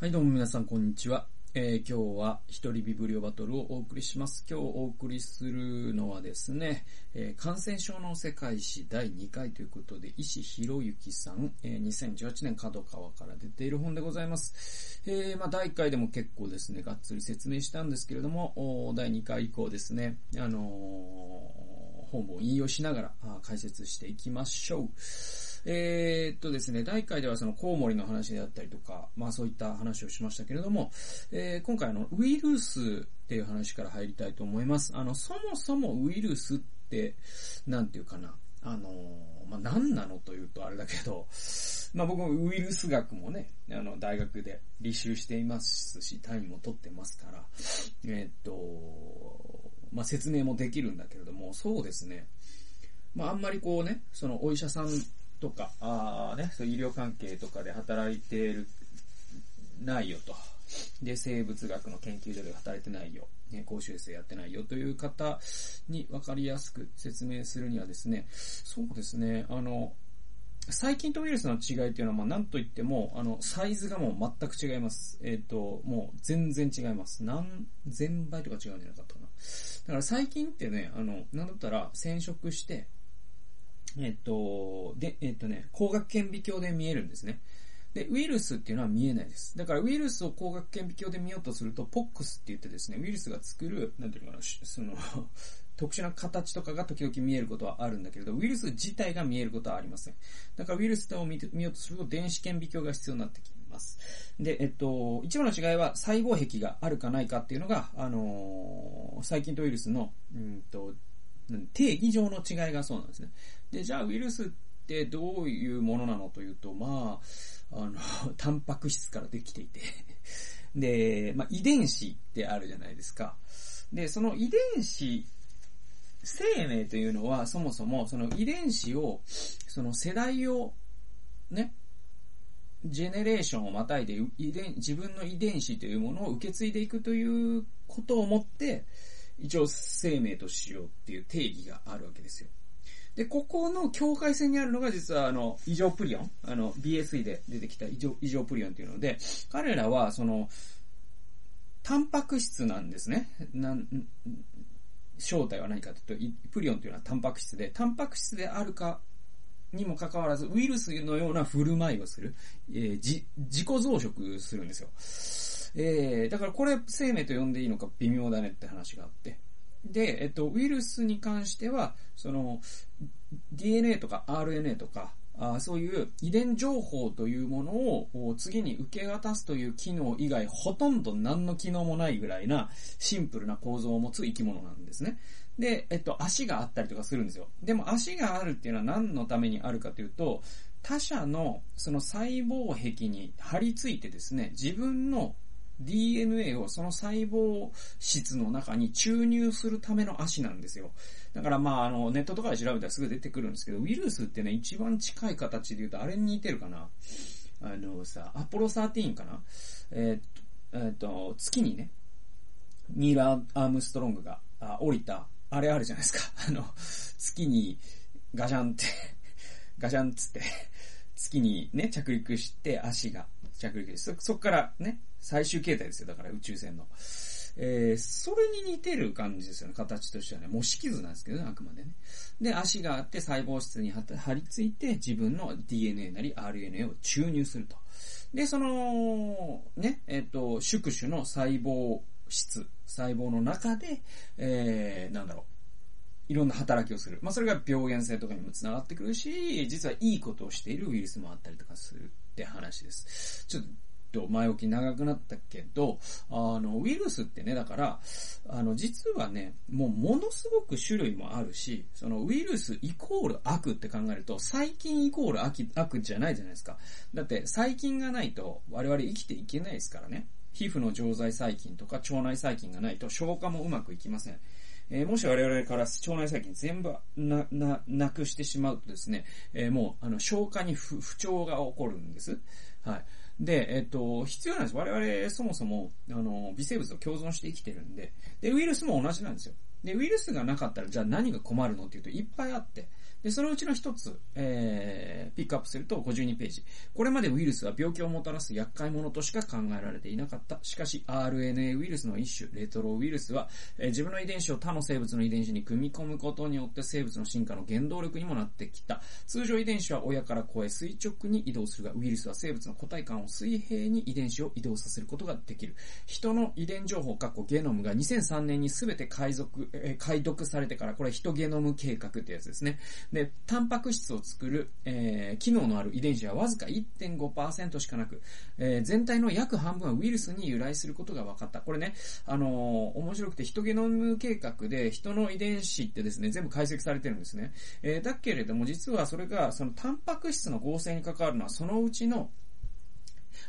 はい、どうも皆さん、こんにちは。えー今日は一人ビブリオバトルをお送りします。今日お送りするのはですね、えー感染症の世界史第2回ということで、石博之さん、えー2018年角川から出ている本でございます。えーまあ、第1回でも結構ですね、がっつり説明したんですけれども、第2回以降ですね、あの本を引用しながら解説していきましょう。えーっとですね、第1回ではそのコウモリの話であったりとか、まあそういった話をしましたけれども、えー今回あの、ウイルスっていう話から入りたいと思います。あの、そもそもウイルスって、なんていうかな、あのまあ何なのというとあれだけど、まあ僕もウイルス学もね、あの、大学で履修していますし、単位も取ってますから、えーっと、まあ説明もできるんだけれども、そうですね、まああんまりこうね、そのお医者さんとか、あね、そう医療関係とかで働いてる、ないよと。で、生物学の研究所で働いてないよ。ね、公衆衛生やってないよという方に分かりやすく説明するにはですね、そうですね、あの、細菌とウイルスの違いっていうのは、まあ、なんと言っても、あの、サイズがもう全く違います。えっ、と、もう全然違います。何千倍とか違うんじゃなかったかな。だから細菌ってね、あの、なんだったら染色して、えっ、と、で、えっ、とね、光学顕微鏡で見えるんですね。で、ウイルスっていうのは見えないです。だからウイルスを光学顕微鏡で見ようとすると、ポックスって言ってですね、ウイルスが作る、なんていうのかな、その、特殊な形とかが時々見えることはあるんだけれど、ウイルス自体が見えることはありません。だからウイルスを見て見ようとすると、電子顕微鏡が必要になってきます。で、えっと、一番の違いは細胞壁があるかないかっていうのが、あのー細菌とウイルスの、うんと、定義上の違いがそうなんですね。で、じゃあウイルスってどういうものなのというと、まあ、あの、タンパク質からできていて、で、まあ、遺伝子ってあるじゃないですか。で、その遺伝子、生命というのはそもそもその遺伝子を、その世代を、ね、ジェネレーションをまたいで遺伝、自分の遺伝子というものを受け継いでいくということをもって、一応生命としようっていう定義があるわけですよ。で、ここの境界線にあるのが実はあの、異常プリオン、あの、BSE で出てきた異常異常プリオンっていうので、彼らはその、タンパク質なんですね。なん正体は何かというと、プリオンというのはタンパク質で、タンパク質であるかにもかかわらず、ウイルスのような振る舞いをする。えー、自己増殖するんですよ。えー、だからこれ生命と呼んでいいのか微妙だねって話があって。で、えっと、ウイルスに関しては、その、DNA とか RNA とか、あそういう遺伝情報というものを次に受け渡すという機能以外ほとんど何の機能もないぐらいなシンプルな構造を持つ生き物なんですね。で、えっと、足があったりとかするんですよ。でも足があるっていうのは何のためにあるかというと、他者のその細胞壁に張り付いてですね、自分の DNA をその細胞質の中に注入するための足なんですよ。だからまあ、あの、ネットとかで調べたらすぐ出てくるんですけど、ウイルスってね、一番近い形で言うと、あれに似てるかな。あのさ、アポロ13かなえーっと、えーと、月にね、ニール・アームストロングがあ降りた、あれあるじゃないですか。あの、月にガシャンって、ガシャンっつって、月にね、着陸して足が着陸です。そ、そっからね、最終形態ですよ。だから宇宙船の。えー、それに似てる感じですよね。形としてはね。模式図なんですけどね、あくまでね。で、足があって細胞質に張り付いて自分の DNA なり RNA を注入すると。で、その、ね、えっ、と、宿主の細胞質、細胞の中で、えー、なんだろう。いろんな働きをする。まあ、それが病原性とかにもつながってくるし、実はいいことをしているウイルスもあったりとかするって話です。ちょっと前置き長くなったけど、あの、ウイルスってね、だから、あの、実はね、もうものすごく種類もあるし、そのウイルスイコール悪って考えると、細菌イコール悪悪じゃないじゃないですか。だって、細菌がないと我々生きていけないですからね。皮膚の常在細菌とか腸内細菌がないと消化もうまくいきません。えーもし我々から腸内細菌全部な、な、なくしてしまうとですね、えーもう、あの、消化に不不調が起こるんです。はい。で、えっと、必要なんです。我々、そもそも、あの、微生物と共存して生きてるんで、で、ウイルスも同じなんですよ。で、ウイルスがなかったら、じゃあ何が困るのっていうと、いっぱいあって、で、そのうちの一つ、えー、ピックアップすると52ページ。これまでウイルスは病気をもたらす厄介者としか考えられていなかった。しかし、RNA ウイルスの一種、レトロウイルスは、えー、自分の遺伝子を他の生物の遺伝子に組み込むことによって生物の進化の原動力にもなってきた。通常遺伝子は親から子へ垂直に移動するが、ウイルスは生物の個体間を水平に遺伝子を移動させることができる。人の遺伝情報、過去ゲノムが2003年に全て解読、えー、解読されてから、これ人ゲノム計画ってやつですね。で、タンパク質を作る、えー、機能のある遺伝子はわずか1.5%しかなく、えー、全体の約半分はウイルスに由来することが分かった。これね、あのー、面白くて、ヒトゲノム計画で人の遺伝子ってですね、全部解析されてるんですね。えー、だけれども、実はそれが、そのタンパク質の合成に関わるのは、そのうちの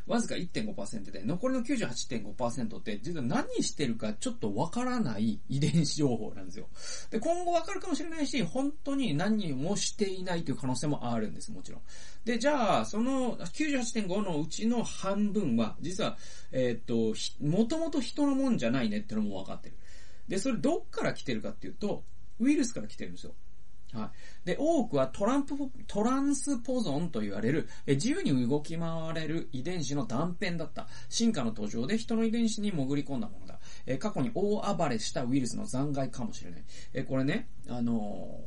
わずか1.5%で、残りの98.5%って実は何してるかちょっとわからない遺伝子情報なんですよ。で、今後わかるかもしれないし、本当に何もしていないという可能性もあるんです、もちろん。で、じゃあ、その98.5のうちの半分は、実は、えっ、と、もともと人のもんじゃないねってのもわかってる。で、それどっから来てるかっていうと、ウイルスから来てるんですよ。はい。で、多くはトランプ、トランスポゾンと言われる、え自由に動き回れる遺伝子の断片だった。進化の途上で人の遺伝子に潜り込んだものだ。え過去に大暴れしたウイルスの残骸かもしれない。えこれね、あの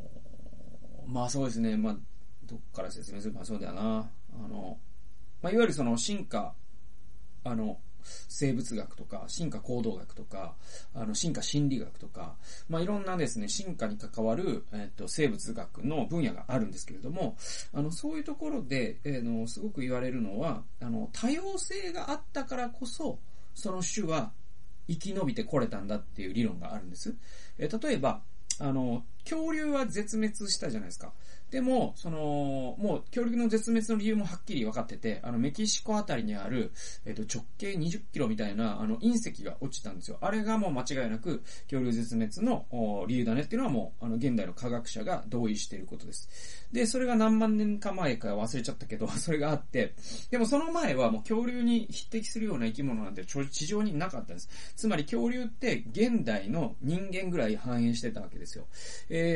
ー、まあそうですね、まあ、どっから説明する？かそうだよな。あの、まあ、いわゆるその進化、あの、生物学とか、進化行動学とか、あの、進化心理学とか、まあ、いろんなですね、進化に関わる、えっと、生物学の分野があるんですけれども、あの、そういうところで、えー、の、すごく言われるのは、あの、多様性があったからこそ、その種は生き延びてこれたんだっていう理論があるんです。えー、例えば、あの、恐竜は絶滅したじゃないですか。でも、その、もう、恐竜の絶滅の理由もはっきり分かってて、あの、メキシコあたりにある、えっ、と、直径20キロみたいな、あの、隕石が落ちたんですよ。あれがもう間違いなく、恐竜絶滅の理由だねっていうのはもう、あの、現代の科学者が同意していることです。で、それが何万年か前か忘れちゃったけど、それがあって、でもその前はもう恐竜に匹敵するような生き物なんて地上になかったんです。つまり恐竜って現代の人間ぐらい繁栄してたわけですよ。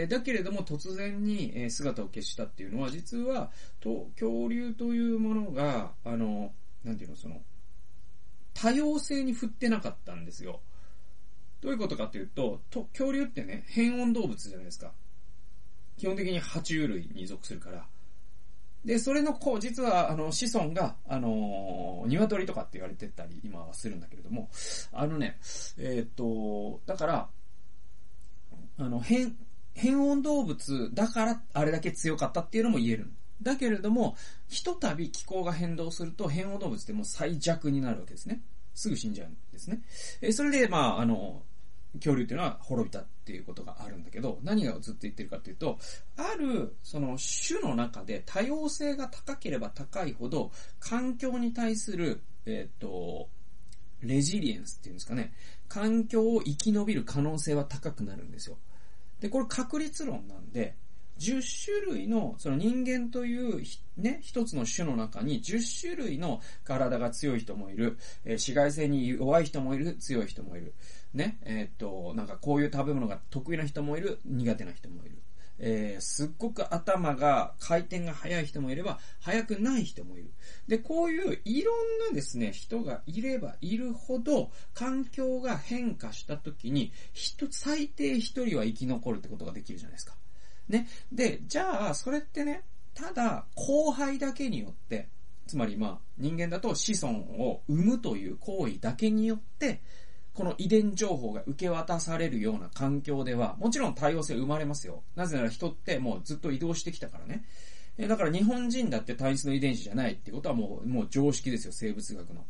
ー、だけれども突然に姿を消したっていうのは、実は、と、恐竜というものが、あの、なんていうの、その、多様性に振ってなかったんですよ。どういうことかというと、と恐竜ってね、変温動物じゃないですか。基本的に爬虫類に属するから。で、それのこう、実は、あの、子孫が、あのー、鶏とかって言われてたり、今はするんだけれども、あのね、えっ、と、だから、あの、変、変温動物だからあれだけ強かったっていうのも言える。だけれども、ひとたび気候が変動すると変温動物ってもう最弱になるわけですね。すぐ死んじゃうんですね。えそれで、まあ、あの、恐竜っていうのは滅びたっていうことがあるんだけど、何がずっと言ってるかっていうと、ある、その種の中で多様性が高ければ高いほど、環境に対する、えっ、ー、と、レジリエンスっていうんですかね、環境を生き延びる可能性は高くなるんですよ。で、これ確率論なんで、10種類の、その人間というね、一つの種の中に10種類の体が強い人もいる、えー、紫外線に弱い人もいる、強い人もいる。ね、えー、っと、なんかこういう食べ物が得意な人もいる、苦手な人もいる。えー、すっごく頭が、回転が速い人もいれば、速くない人もいる。で、こういういろんなですね、人がいればいるほど、環境が変化した時に、人、最低一人は生き残るってことができるじゃないですか。ね。で、じゃあ、それってね、ただ、後輩だけによって、つまりまあ、人間だと子孫を生むという行為だけによって、この遺伝情報が受け渡されるような環境では、もちろん多様性生まれますよ。なぜなら人ってもうずっと移動してきたからね。だから日本人だって単一の遺伝子じゃないってことはもう、もう常識ですよ、生物学の。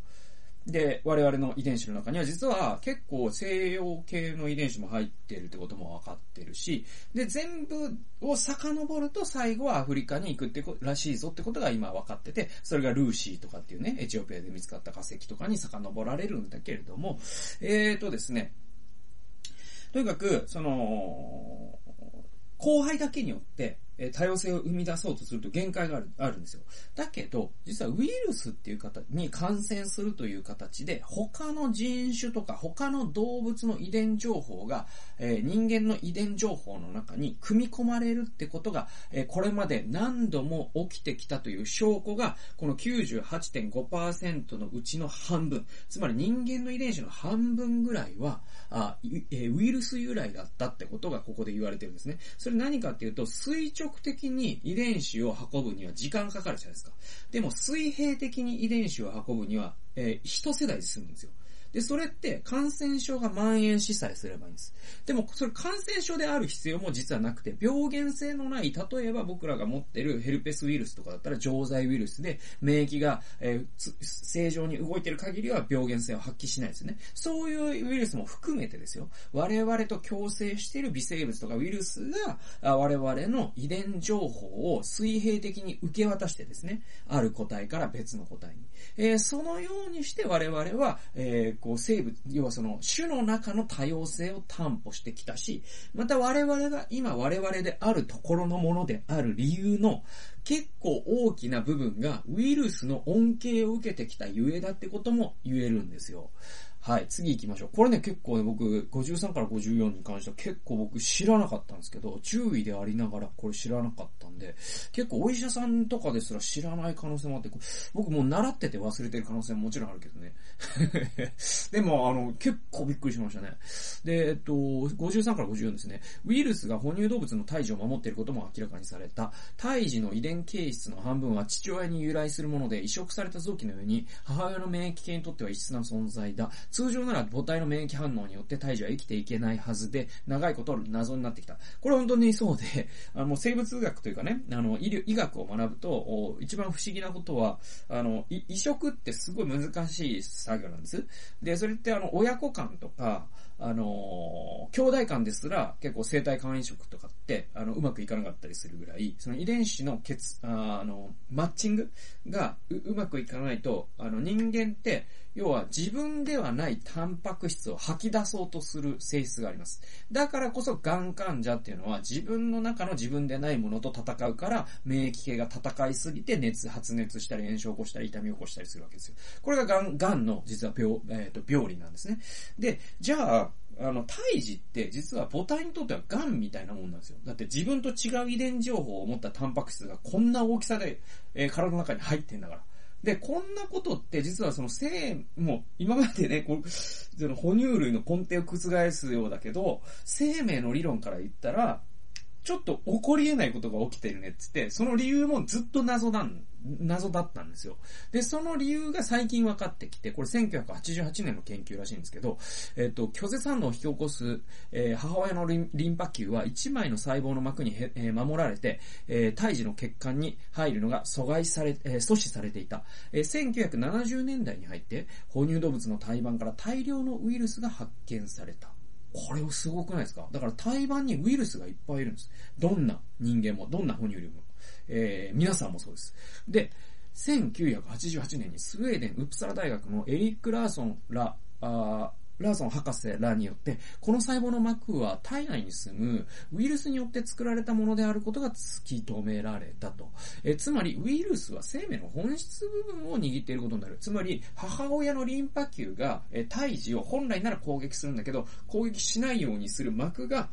で、我々の遺伝子の中には実は結構西洋系の遺伝子も入ってるってことも分かってるし、で、全部を遡ると最後はアフリカに行くってことらしいぞってことが今分かってて、それがルーシーとかっていうね、エチオピアで見つかった化石とかに遡られるんだけれども、えーとですね、とにかく、その、後輩だけによって、え多様性を生み出そうとすると限界がある、あるんですよ。だけど、実はウイルスっていう方に感染するという形で、他の人種とか他の動物の遺伝情報が、え、人間の遺伝情報の中に組み込まれるってことが、え、これまで何度も起きてきたという証拠が、この98.5%のうちの半分、つまり人間の遺伝子の半分ぐらいは、あえ、ウイルス由来だったってことがここで言われてるんですね。それ何かっていうと、垂直的に遺伝子を運ぶには時間かかるじゃないですか。でも水平的に遺伝子を運ぶには、えー、一世代で済むんですよ。で、それって感染症が蔓延しさえすればいいんです。でも、それ感染症である必要も実はなくて、病原性のない、例えば僕らが持ってるヘルペスウイルスとかだったら常在ウイルスで、免疫が、えー、正常に動いてる限りは病原性を発揮しないですね。そういうウイルスも含めてですよ。我々と共生している微生物とかウイルスが、我々の遺伝情報を水平的に受け渡してですね、ある個体から別の個体に。えー、そのようにして我々は、えこう生物、要はその種の中の多様性を担保してきたし、また我々が今我々であるところのものである理由の結構大きな部分がウイルスの恩恵を受けてきたゆえだってことも言えるんですよ。はい、次行きましょう。これね、結構ね、僕、53から54に関しては結構僕知らなかったんですけど、注意でありながらこれ知らなかったんで、結構お医者さんとかですら知らない可能性もあって、僕もう習ってて忘れてる可能性ももちろんあるけどね。でも、あの、結構びっくりしましたね。で、えっと、53から54ですね。ウイルスが哺乳動物の胎児を守っていることも明らかにされた。胎児の遺伝形質の半分は父親に由来するもので、移植された臓器のように、母親の免疫系にとっては異質な存在だ。通常なら母体の免疫反応によって胎児は生きていけないはずで、長いこと謎になってきた。これ本当にそうで、あの、生物学というかね、あの、医療、医学を学ぶと、一番不思議なことは、あの、移植ってすごい難しい作業なんです。で、それってあの、親子間とか、あの、兄弟間ですら結構生体肝移植とかっ、あの、うまくいかなかったりするぐらい、その遺伝子の血、あの、マッチングがううまくいかないと、あの、人間って、要は自分ではないタンパク質を吐き出そうとする性質があります。だからこそ、がん患者っていうのは自分の中の自分でないものと戦うから、免疫系が戦いすぎて熱、発熱したり炎症を起こしたり痛みを起こしたりするわけですよ。これががん、がんの実は病、えっ、ー、と、病理なんですね。で、じゃあ、あの、胎児って実は母体にとっては癌みたいなもんなんですよ。だって自分と違う遺伝情報を持ったタンパク質がこんな大きさで、えー、体の中に入ってんだから。で、こんなことって実はその生、もう今までね、こう、その哺乳類の根底を覆すようだけど、生命の理論から言ったら、ちょっと起こり得ないことが起きてるねって言って、その理由もずっと謎なん謎だったんですよ。で、その理由が最近分かってきて、これ1988年の研究らしいんですけど、えっ、と、拒絶反応を引き起こす、えー、母親のリンパ球は1枚の細胞の膜に、えー、守られて、え胎児の血管に入るのが阻害され、え阻止されていた。え1970年代に入って、哺乳動物の胎盤から大量のウイルスが発見された。これをすごくないですか？だから胎盤にウイルスがいっぱいいるんです。どんな人間も、どんな哺乳類も。えー、皆さんもそうです。で、1988年にスウェーデン・ウプサラ大学のエリック・ラーソンら、あラーソン博士らによって、この細胞の膜は体内に住むウイルスによって作られたものであることが突き止められたと。えつまり、ウイルスは生命の本質部分を握っていることになる。つまり、母親のリンパ球が、え胎児を本来なら攻撃するんだけど、攻撃しないようにする膜が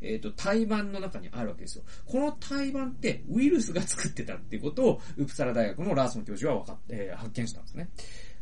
えっ、ー、と、胎盤の中にあるわけですよ。この胎盤ってウイルスが作ってたっていうことを、ウプサラ大学のラーソン教授は分かっえー、発見したんですね。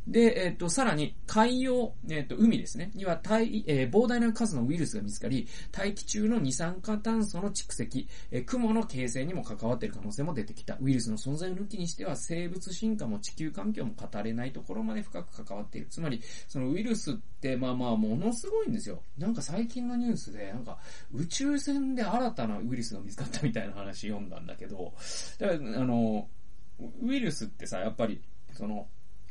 で、えっ、と、さらに、海洋、えっ、と、海ですね。には、大、えー、膨大な数のウイルスが見つかり、大気中の二酸化炭素の蓄積、えー、雲の形成にも関わっている可能性も出てきた。ウイルスの存在を抜きにしては、生物進化も地球環境も語れないところまで深く関わっている。つまり、そのウイルスって、まあまあ、ものすごいんですよ。なんか最近のニュースで、なんか、宇宙船で新たなウイルスが見つかったみたいな話読んだんだけど、だから、あの、ウイルスってさ、やっぱり、その、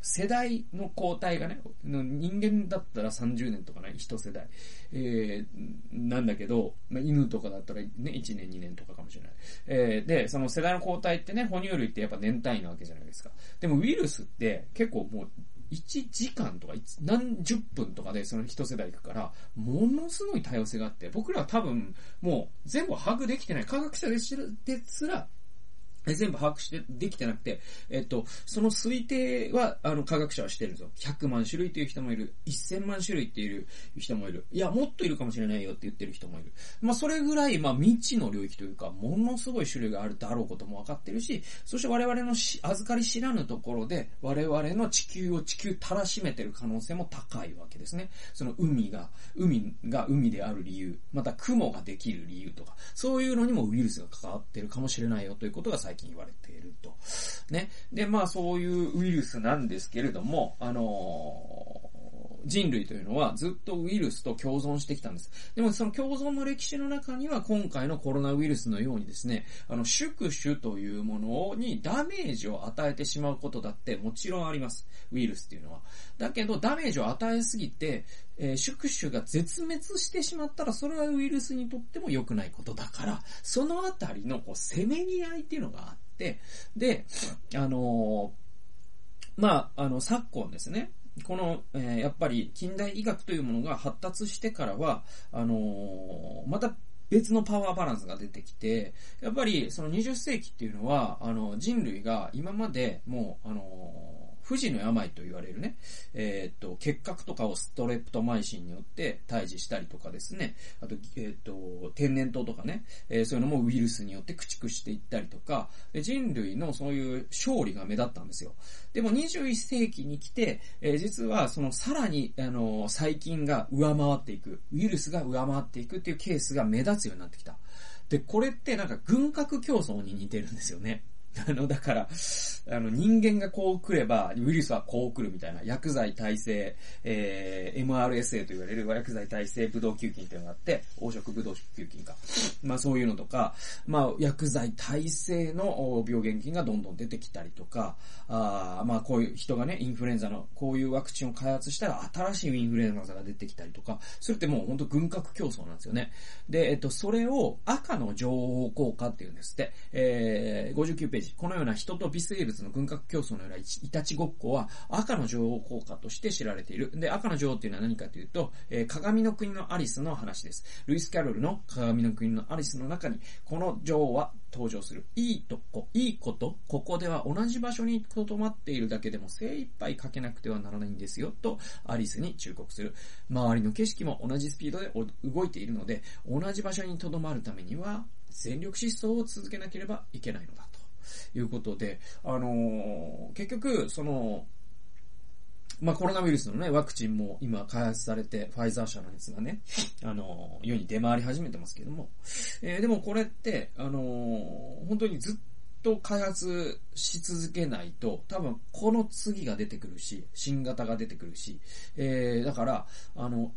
世代の交代がね、人間だったら30年とかね、一世代。えー、なんだけど、まあ、犬とかだったらね、1年2年とかかもしれない。えー、で、その世代の交代ってね、哺乳類ってやっぱ年単位なわけじゃないですか。でもウイルスって結構もう1時間とか何十分とかでその一世代行くから、ものすごい多様性があって、僕らは多分もう全部把握できてない。科学者ですら全部把握してできてなくて、えっと、その推定は、あの、科学者はしてるんですよ。100万種類っていう人もいる。1000万種類っていう人もいる。いや、もっといるかもしれないよって言ってる人もいる。まあ、それぐらい、まあ、未知の領域というか、ものすごい種類があるだろうことも分かってるし、そして我々のし預かり知らぬところで、我々の地球を地球たらしめてる可能性も高いわけですね。その海が、海が海である理由、また雲ができる理由とか、そういうのにもウイルスが関わってるかもしれないよということが最近言われていると。ね。で、まあそういうウイルスなんですけれども、あの人類というのはずっとウイルスと共存してきたんです。でもその共存の歴史の中には今回のコロナウイルスのようにですね、あの、宿主というものにダメージを与えてしまうことだってもちろんあります。ウイルスっていうのは。だけどダメージを与えすぎて、えー、宿主が絶滅してしまったらそれはウイルスにとっても良くないことだから、そのあたりのこう、せめぎ合いっていうのがあって、で、あのー、まあ、あの、昨今ですね、この、えー、やっぱり近代医学というものが発達してからは、あのー、また別のパワーバランスが出てきて、やっぱりその20世紀っていうのは、あの、人類が今までもう、あの不治の病と言われるね、えっ、と、結核とかをストレプトマイシンによって退治したりとかですね、あと、えっ、と、天然痘とかね、えー、そういうのもウイルスによって駆逐していったりとか、人類のそういう勝利が目立ったんですよ。でも21世紀に来て、えー、実はそのさらに、あの、細菌が上回っていく、ウイルスが上回っていくっていうケースが目立つようになってきた。で、これってなんか軍拡競争に似てるんですよね。あの、だから、あの、人間がこう来れば、ウイルスはこう来るみたいな、薬剤耐性、えー、MRSA と言われる薬剤耐性ブドウ球菌っていうのがあって、黄色ブドウ球菌か。まあそういうのとか、まあ薬剤耐性の病原菌がどんどん出てきたりとか、あまあこういう人がね、インフルエンザの、こういうワクチンを開発したら新しいインフルエンザが出てきたりとか、それってもう本当軍拡競争なんですよね。で、えっと、それを赤の情報効果っていうんですって、えー、59ページ。このような人と微生物の軍拡競争のようないたちごっこは赤の女王効果として知られている。で、赤の女王っていうのは何かというと、えー、鏡の国のアリスの話です。ルイス・キャロルの鏡の国のアリスの中に、この女王は登場する。いいとこ、いいこと、ここでは同じ場所に留まっているだけでも精一杯かけなくてはならないんですよ、とアリスに忠告する。周りの景色も同じスピードで動いているので、同じ場所に留まるためには、全力疾走を続けなければいけないのだ。いうことで、あの、結局、その、まあ、コロナウイルスのね、ワクチンも今開発されて、ファイザー社のやつがね、あの、世に出回り始めてますけども、えー、でもこれって、あのー、本当にずっと開発し続けないと、多分この次が出てくるし、新型が出てくるし、えー、だから、あの、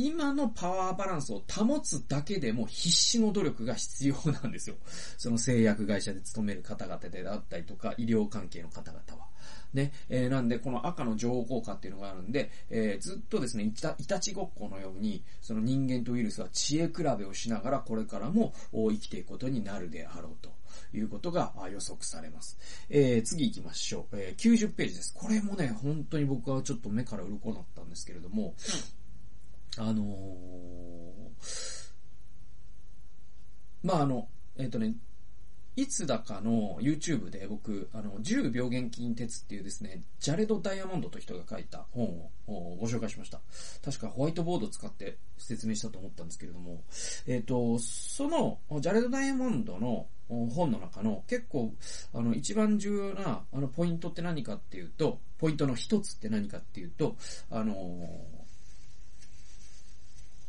今のパワーバランスを保つだけでも必死の努力が必要なんですよ。その製薬会社で勤める方々であったりとか、医療関係の方々は。ね、えー、なんで、この赤の情報効果っていうのがあるんで、えー、ずっとですね、いた、いたちごっこのように、その人間とウイルスは知恵比べをしながら、これからも生きていくことになるであろうと。いうことが予測されます。えー、次行きましょう。えー、90ページです。これもね、本当に僕はちょっと目から鱗になったんですけれども、あのー、まあ、あの、えっ、ー、とね、いつだかの YouTube で僕、あの、10病原菌鉄っていうですね、ジャレド・ダイヤモンドと人が書いた本をご紹介しました。確かホワイトボードを使って説明したと思ったんですけれども、えっ、ー、と、その、ジャレド・ダイヤモンドの本の中の結構、あの、一番重要な、あの、ポイントって何かっていうと、ポイントの一つって何かっていうと、あのー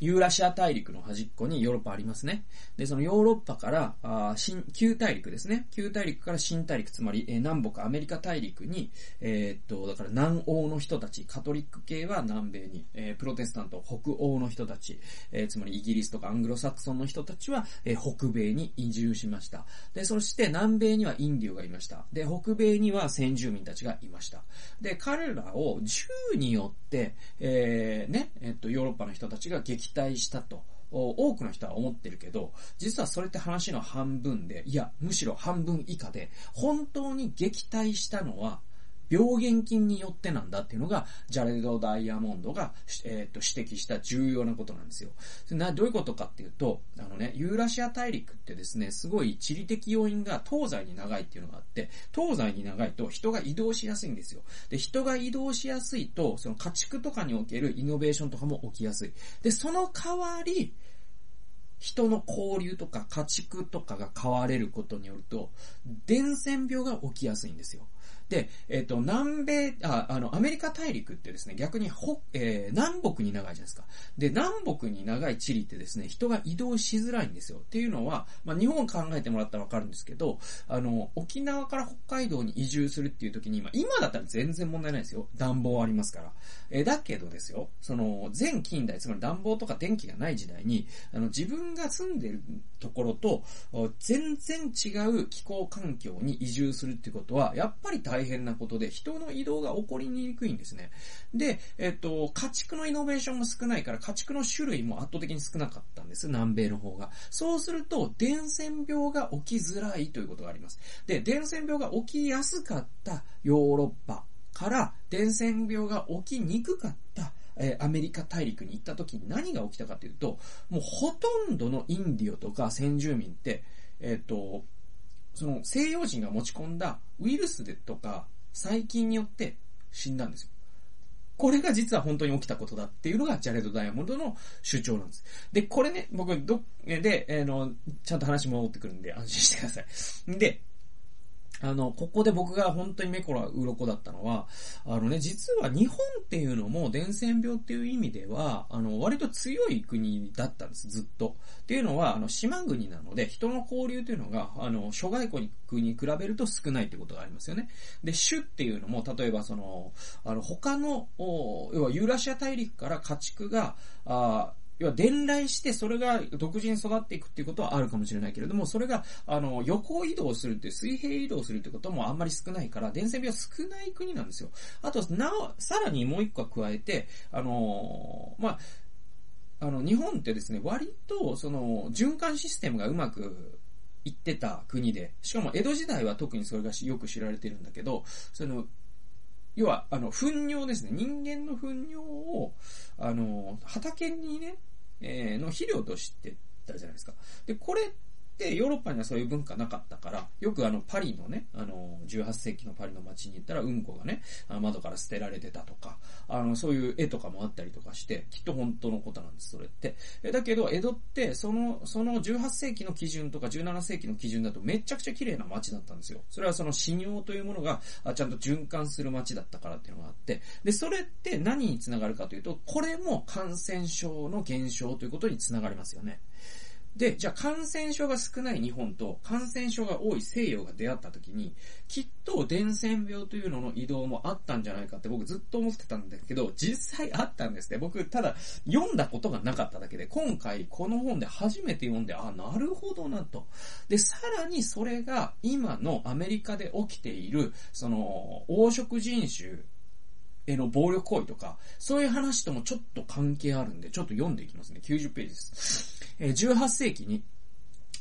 ユーラシア大陸の端っこにヨーロッパありますね。で、そのヨーロッパから、あ新、旧大陸ですね。旧大陸から新大陸、つまり、えー、南北アメリカ大陸に、えー、っと、だから南欧の人たち、カトリック系は南米に、えー、プロテスタント、北欧の人たち、えー、つまりイギリスとかアングロサクソンの人たちは、えー、北米に移住しました。で、そして南米にはインディオがいました。で、北米には先住民たちがいました。で、彼らを銃によって、えー、ね、えっと、ヨーロッパの人たちが撃期待したと。多くの人は思ってるけど、実はそれって話の半分で、いや、むしろ半分以下で、本当に撃退したのは、病原菌によってなんだっていうのが、ジャレド・ダイヤモンドが、えー、と指摘した重要なことなんですよ。などういうことかっていうと、あのね、ユーラシア大陸ってですね、すごい地理的要因が東西に長いっていうのがあって、東西に長いと人が移動しやすいんですよ。で、人が移動しやすいと、その家畜とかにおけるイノベーションとかも起きやすい。で、その代わり、人の交流とか家畜とかが変われることによると、伝染病が起きやすいんですよ。で、えっ、ー、と、南米、あ、あの、アメリカ大陸ってですね、逆にほ、えー、南北に長いじゃないですか。で、南北に長い地理ってですね、人が移動しづらいんですよ。っていうのは、まあ、日本考えてもらったらわかるんですけど、あの、沖縄から北海道に移住するっていう時に、ま、今だったら全然問題ないですよ。暖房ありますから。えー、だけどですよ、その、全近代、つまり暖房とか電気がない時代に、あの、自分が住んでるところと、全然違う気候環境に移住するってことは、やっぱり大変なことで、人の移動が起こりにくいんですね。で、えっと、家畜のイノベーションも少ないから、家畜の種類も圧倒的に少なかったんです。南米の方が。そうすると、伝染病が起きづらいということがあります。で、伝染病が起きやすかったヨーロッパから、伝染病が起きにくかったえアメリカ大陸に行った時に何が起きたかというと、もうほとんどのインディオとか先住民って、えっ、と、その西洋人が持ち込んだウイルスでとか細菌によって死んだんですよ。これが実は本当に起きたことだっていうのがジャレッド・ダイヤモンドの主張なんです。で、これね、僕、ど、で、えー、の、ちゃんと話戻ってくるんで安心してください。で、あの、ここで僕が本当に目こら鱗だったのは、あのね、実は日本っていうのも伝染病っていう意味では、あの、割と強い国だったんです、ずっと。っていうのは、あの、島国なので、人の交流というのが、あの、諸外国に比べると少ないってことがありますよね。で、種っていうのも、例えばその、あの、他の、要はユーラシア大陸から家畜が、あ要は伝来してそれが独自に育っていくっていうことはあるかもしれないけれども、それが、あの、横移動するって水平移動するってこともあんまり少ないから、伝染病少ない国なんですよ。あと、なお、さらにもう一個加えて、あのまあ、あの、日本ってですね、割と、その、循環システムがうまくいってた国で、しかも江戸時代は特にそれがよく知られてるんだけど、その、要は、あの、糞尿ですね。人間の糞尿を、あの、畑にね、えー、の肥料としてたじゃないですか。で、これってヨーロッパにはそういう文化なかったから、よくあのパリのね、あの、18世紀のパリの街に行ったらうんこがね、窓から捨てられてたとか、あの、そういう絵とかもあったりとかして、きっと本当のことなんです、それって。だけど、江戸って、その、その18世紀の基準とか17世紀の基準だとめちゃくちゃ綺麗な街だったんですよ。それはその死尿というものが、ちゃんと循環する街だったからっていうのがあって、で、それって何につながるかというと、これも感染症の減少ということにつながりますよね。で、じゃあ感染症が少ない日本と感染症が多い西洋が出会った時に、きっと伝染病というのの移動もあったんじゃないかって僕ずっと思ってたんだけど、実際あったんですね。僕、ただ読んだことがなかっただけで、今回この本で初めて読んで、あ、なるほどなと。で、さらにそれが今のアメリカで起きている、その、黄色人種への暴力行為とか、そういう話ともちょっと関係あるんで、ちょっと読んでいきますね。90ページです。18世紀に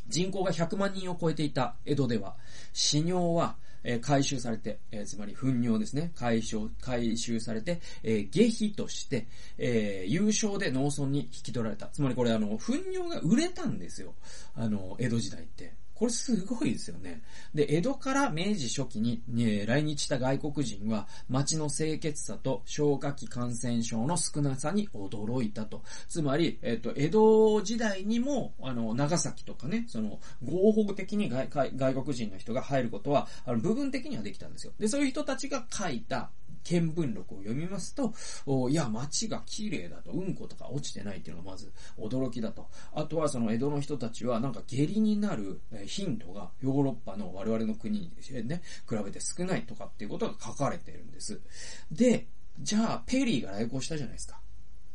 人口が100万人を超えていた江戸では、死尿は、回収されて、つまり糞尿ですね、回収、回収されて、下費として、優勝で農村に引き取られた。つまりこれあの、糞尿が売れたんですよ。あの、江戸時代って。これすごいですよね。で、江戸から明治初期に、ね、来日した外国人は、町の清潔さと消化器感染症の少なさに驚いたと。つまり、えっ、と、江戸時代にも、あの、長崎とかね、その、合法的に外外国人の人が入ることは、あの、部分的にはできたんですよ。で、そういう人たちが書いた、見聞録を読みますと、いや、街が綺麗だと、うんことか落ちてないっていうのがまず驚きだと。あとはその江戸の人たちはなんか下痢になる頻度がヨーロッパの我々の国にね、比べて少ないとかっていうことが書かれてるんです。で、じゃあ、ペリーが来航したじゃないですか。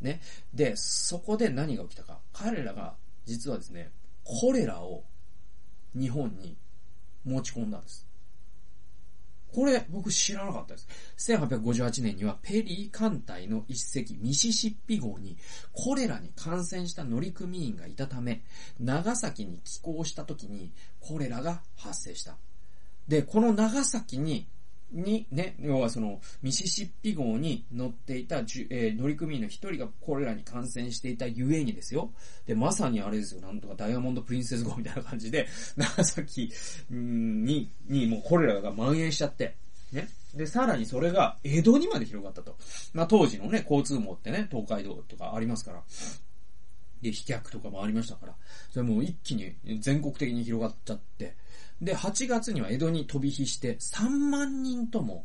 ね。で、そこで何が起きたか。彼らが、実はですね、コレラを日本に持ち込んだんです。これ、僕知らなかったです。1858年にはペリー艦隊の一隻ミシシッピ号にコレラに感染した乗組員がいたため、長崎に寄港した時にコレラが発生した。で、この長崎ににね、要はその、ミシシッピ号に乗っていたじゅ、えー、乗組員の一人がこれらに感染していたゆえにですよ。で、まさにあれですよ、なんとかダイヤモンドプリンセス号みたいな感じで、長崎に、にもうこれらが蔓延しちゃって、ね。で、さらにそれが江戸にまで広がったと。まあ当時のね、交通網ってね、東海道とかありますから。で、飛脚とかもありましたから。それもう一気に全国的に広がっちゃって。で、8月には江戸に飛び火して3万人とも、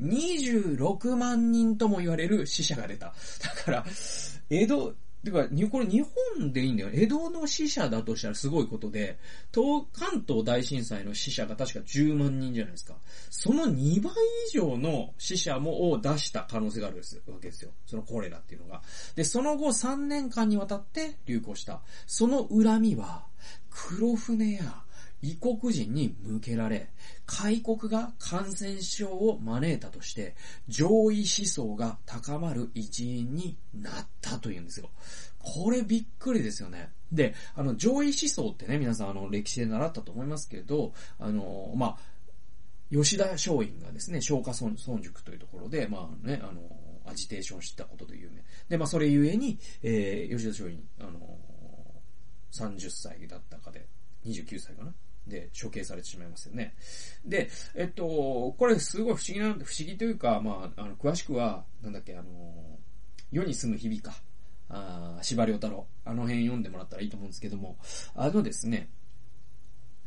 26万人とも言われる死者が出た。だから、江戸、てか、これ日本でいいんだよ。江戸の死者だとしたらすごいことで、東、関東大震災の死者が確か10万人じゃないですか。その2倍以上の死者もを出した可能性があるわけですよ。そのコレラっていうのが。で、その後3年間にわたって流行した。その恨みは、黒船や異国人に向けられ、開国が感染症を招いたとして、上位思想が高まる一因になったというんですよ。これびっくりですよね。で、あの、上位思想ってね、皆さんあの、歴史で習ったと思いますけど、あの、まあ、吉田松陰がですね、松下村塾というところで、まあね、あの、アジテーションしたことで有名。で、まあ、それゆえに、えー、吉田松陰、あの、30歳だったかで、29歳かなで処刑されてしまいますよね。で、えっと、これすごい不思議な、不思議というか、まあ、あの、詳しくは、なんだっけ、あの、世に住む日々か。あ司馬遼太郎。あの辺読んでもらったらいいと思うんですけども、あのですね、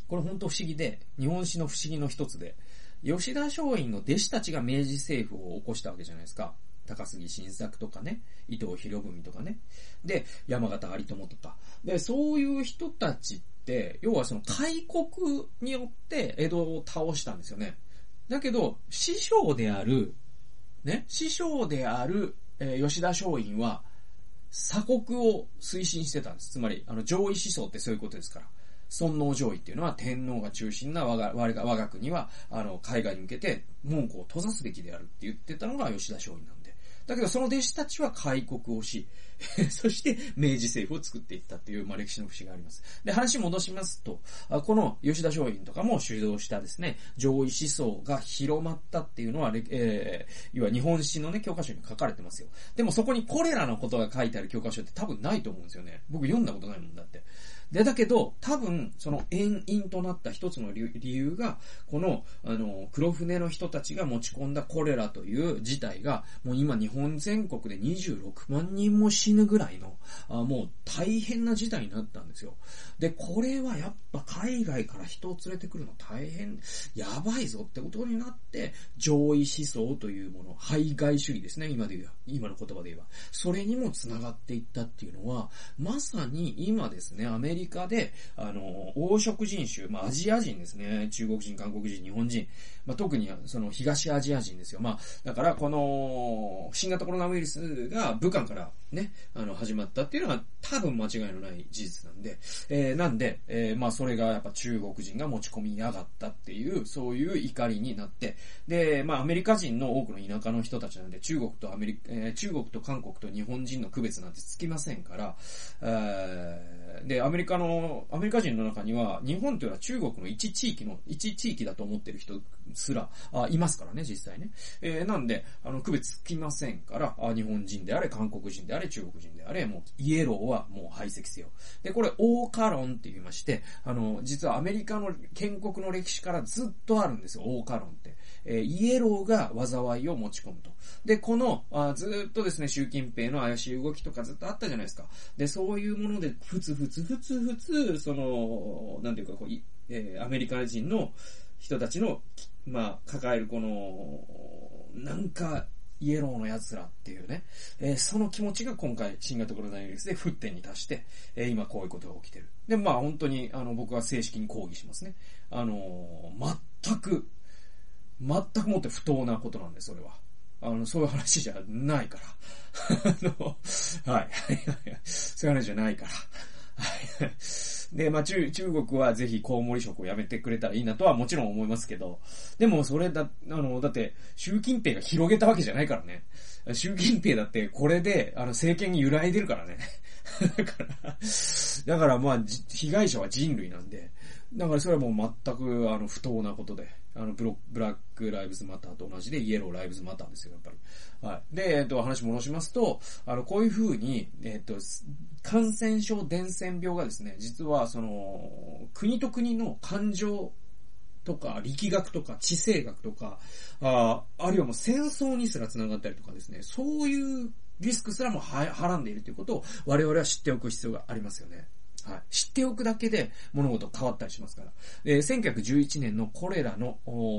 これ本当不思議で、日本史の不思議の一つで、吉田松陰の弟子たちが明治政府を起こしたわけじゃないですか。高杉晋作とかね、伊藤博文とかね。で、山形有朋とか。で、そういう人たちって、要はその開国によって江戸を倒したんですよね。だけど、師匠である、ね、師匠である、えー、吉田松陰は、鎖国を推進してたんです。つまり、あの、上位思想ってそういうことですから。尊王上位っていうのは天皇が中心な我が我が我が国は、あの、海外に向けて門戸を閉ざすべきであるって言ってたのが吉田松陰なんで。だけどその弟子たちは開国をし、そして明治政府を作っていったっていう、まあ、歴史の節があります。で、話戻しますと、この吉田松陰とかも主導したですね、上位思想が広まったっていうのは、えー、要は日本史のね、教科書に書かれてますよ。でもそこにこれらのことが書いてある教科書って多分ないと思うんですよね。僕読んだことないもんだって。で、だけど、多分、その遠因となった一つの理由が、この、あの、黒船の人たちが持ち込んだコレラという事態が、もう今日本全国で26万人も死ぬぐらいの、あもう大変な事態になったんですよ。で、これはやっぱ海外から人を連れてくるの大変、やばいぞってことになって、上位思想というもの、排外主義ですね、今で言う、今の言葉で言えば。それにも繋がっていったっていうのは、まさに今ですね、アメリカリカで、あの、黄色人種、まあ、アジア人ですね。中国人、韓国人、日本人。まあ、特に、その、東アジア人ですよ。まあ、だから、この、新型コロナウイルスが武漢からね、あの、始まったっていうのは、多分間違いのない事実なんで、えー、なんで、えー、まあ、それがやっぱ中国人が持ち込みやがったっていう、そういう怒りになって、で、まあ、アメリカ人の多くの田舎の人たちなんで、中国とアメリカ、えー、中国と韓国と日本人の区別なんてつきませんから、えーで、アメリカの、アメリカ人の中には、日本というのは中国の一地域の、一地域だと思ってる人すら、あいますからね、実際ね。えー、なんで、あの、区別つきませんから、あ日本人であれ、韓国人であれ、中国人であれ、もう、イエローはもう排斥せよ。で、これ、オーカロンって言いまして、あの、実はアメリカの建国の歴史からずっとあるんですよ、オーカロン。えー、イエローが災いを持ち込むと。で、この、あずっとですね、習近平の怪しい動きとかずっとあったじゃないですか。で、そういうもので、ふつふつふつふつ、その、なんていうか、こう、えー、アメリカ人の人たちの、まあ、抱えるこの、なんか、イエローの奴らっていうね、えー、その気持ちが今回新型コロナウイルスで沸点に達して、えー、今こういうことが起きてる。で、まあ本当に、あの、僕は正式に抗議しますね。あのー、全く、全くもって不当なことなんで、それは。あの、そういう話じゃないから。あの、はい。そういう話じゃないから。はい。で、まあ、中、中国はぜひコウモリ食をやめてくれたらいいなとはもちろん思いますけど、でもそれだ、あの、だって、習近平が広げたわけじゃないからね。習近平だってこれで、あの、政権に揺らいでるからね。だから、だからまあ、被害者は人類なんで、だからそれはもう全く、あの、不当なことで。あの、ブロブラックライブズマターと同じで、イエローライブズマターですよ、やっぱり。はい。で、えっと、話戻しますと、あの、こういう風に、えっと、感染症伝染病がですね、実は、その、国と国の感情とか、力学とか、地政学とか、あああるいはもう戦争にすら繋がったりとかですね、そういうリスクすらもはらんでいるということを我々は知っておく必要がありますよね。はい。知っておくだけで物事変わったりしますから。えー、1911年のこれらの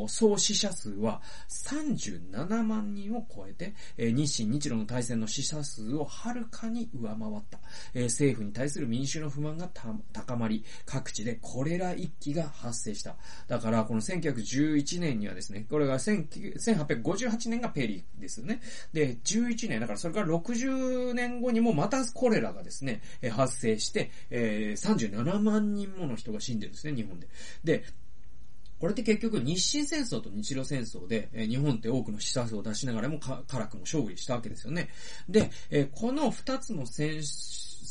総死者数は37万人を超えて、えー、日清日露の大戦の死者数をはるかに上回った。えー、政府に対する民衆の不満が高まり、各地でコレラ一揆が発生した。だから、この1911年にはですね、これが1858年がペリーですよね。で、11年、だからそれから60年後にもまたコレラがですね、発生して、えーえー、37万人もの人が死んでるんですね、日本で。で、これって結局日清戦争と日露戦争で、え、日本って多くの死者数を出しながらも辛くも勝利したわけですよね。で、え、この二つの戦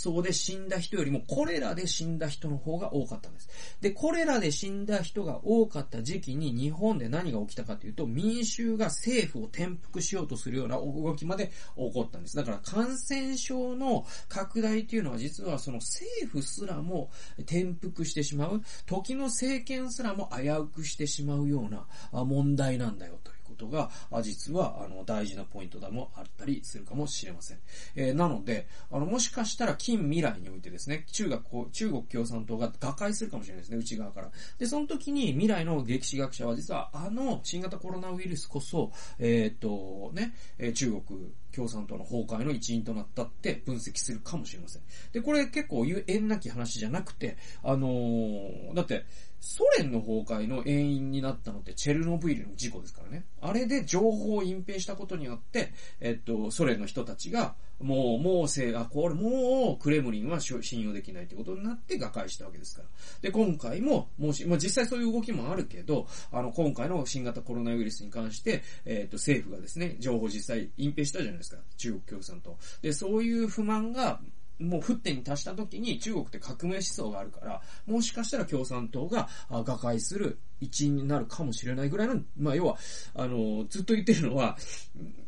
争で死んだ人よりもコレラで死んだ人の方が多かったんです。で、コレラで死んだ人が多かった時期に日本で何が起きたかというと、民衆が政府を転覆しようとするような動きまで起こったんです。だから感染症の拡大というのは実はその政府すらも転覆してしまう、時の政権すらも危うくしてしまうような問題なんだよという。ことが、実は、あの、大事なポイントでもあったりするかもしれません。えー、なので、あの、もしかしたら近未来においてですね、中学、中国共産党が瓦解するかもしれないですね、内側から。で、その時に未来の歴史学者は実は、あの、新型コロナウイルスこそ、えっ、と、ね、中国共産党の崩壊の一因となったって分析するかもしれません。で、これ結構縁なき話じゃなくて、あのー、だって、ソ連の崩壊の原因になったのってチェルノブイリの事故ですからね。あれで情報を隠蔽したことによって、えっと、ソ連の人たちが、もう、もうせ、あ、これ、もう、クレムリンは信用できないってことになって瓦解したわけですから。で、今回も、もし、まあ、実際そういう動きもあるけど、あの、今回の新型コロナウイルスに関して、えっと、政府がですね、情報実際隠蔽したじゃないですか。中国共産党。で、そういう不満が、もう沸点に達した時に中国って革命思想があるから、もしかしたら共産党が瓦解する一員になるかもしれないぐらいの、まあ要は、あの、ずっと言ってるのは、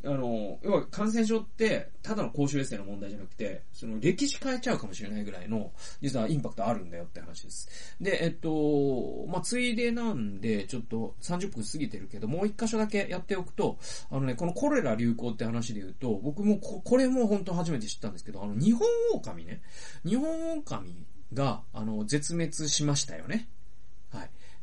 あの、要は感染症って、ただの公衆衛生の問題じゃなくて、その歴史変えちゃうかもしれないぐらいの、実はインパクトあるんだよって話です。で、えっと、まあついでなんで、ちょっと30分過ぎてるけど、もう一箇所だけやっておくと、あのね、このコレラ流行って話で言うと、僕もここれも本当初めて知ったんですけど、あの、日本狼ね、日本狼が、あの、絶滅しましたよね。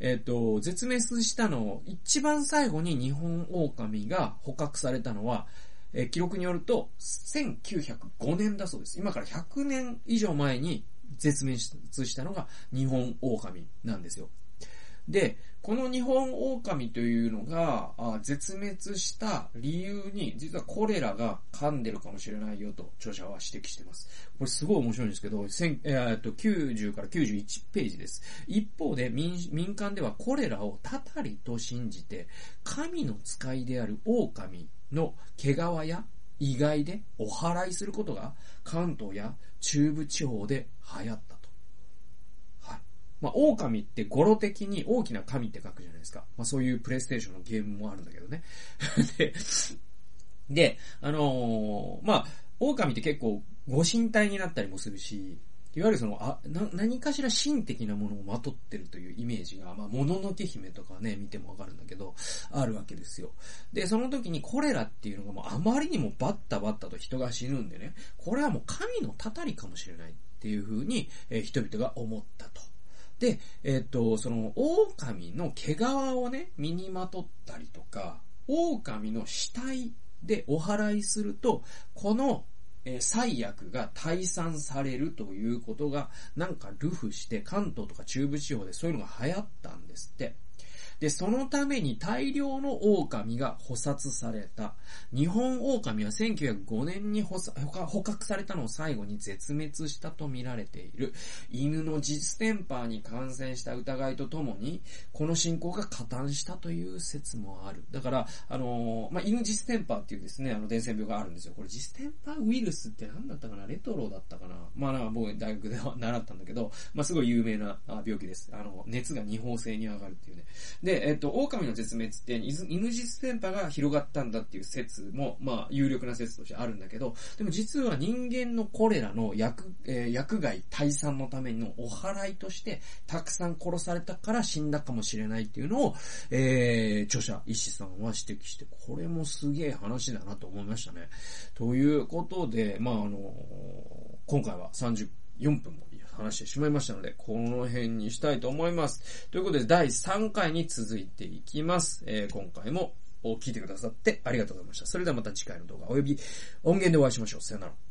えっ、ー、と、絶滅したのを、一番最後に日本狼が捕獲されたのは、えー、記録によると、1905年だそうです。今から100年以上前に絶滅したのが日本狼なんですよ。で、この日本狼というのが、絶滅した理由に、実はコレラが噛んでるかもしれないよと著者は指摘しています。これすごい面白いんですけど、えっと90から91ページです。一方で民民間ではコレラをたたりと信じて、神の使いである狼の毛皮や意外でお祓いすることが関東や中部地方で流行った。まあ、狼って語呂的に大きな神って書くじゃないですか。まあ、そういうプレイステーションのゲームもあるんだけどね。で、で、あのー、まあ、狼って結構ご神体になったりもするし、いわゆるその、あ、な、何かしら神的なものをまとってるというイメージが、まあ、もののけ姫とかね、見てもわかるんだけど、あるわけですよ。で、その時にコレラっていうのがもうあまりにもバッタバッタと人が死ぬんでね、これはもう神のたたりかもしれないっていう風に、えー、人々が思ったと。で、えっ、と、その、狼の毛皮をね、身にまとったりとか、狼の死体でお祓いすると、この、えー、最悪が退散されるということが、なんかルフして、関東とか中部地方でそういうのが流行ったんですって。で、そのために大量の狼が捕殺された。日本狼は1905年に捕獲されたのを最後に絶滅したと見られている。犬のジステンパーに感染した疑いとともに、この信仰が加担したという説もある。だから、あのー、まあ、犬ジステンパーっていうですね、あの伝染病があるんですよ。これジステンパーウイルスって何だったかな？レトロだったかな？まあ、なんか僕大学では習ったんだけど、まあ、すごい有名な病気です。あの、熱が二方性に上がるっていうね。でで、えっ、と、狼の絶滅って、イズイヌジス電波が広がったんだっていう説も、まあ、有力な説としてあるんだけど、でも実は人間のコレラの薬、えー薬害退散のためのお祓いとして、たくさん殺されたから死んだかもしれないっていうのを、えー、著者、石さんは指摘して、これもすげえ話だなと思いましたね。ということで、まあ、あの今回は34分も話してしまいましたので、この辺にしたいと思います。ということで、第3回に続いていきます。えー今回も聞いてくださってありがとうございました。それではまた次回の動画及び音源でお会いしましょう。さよなら。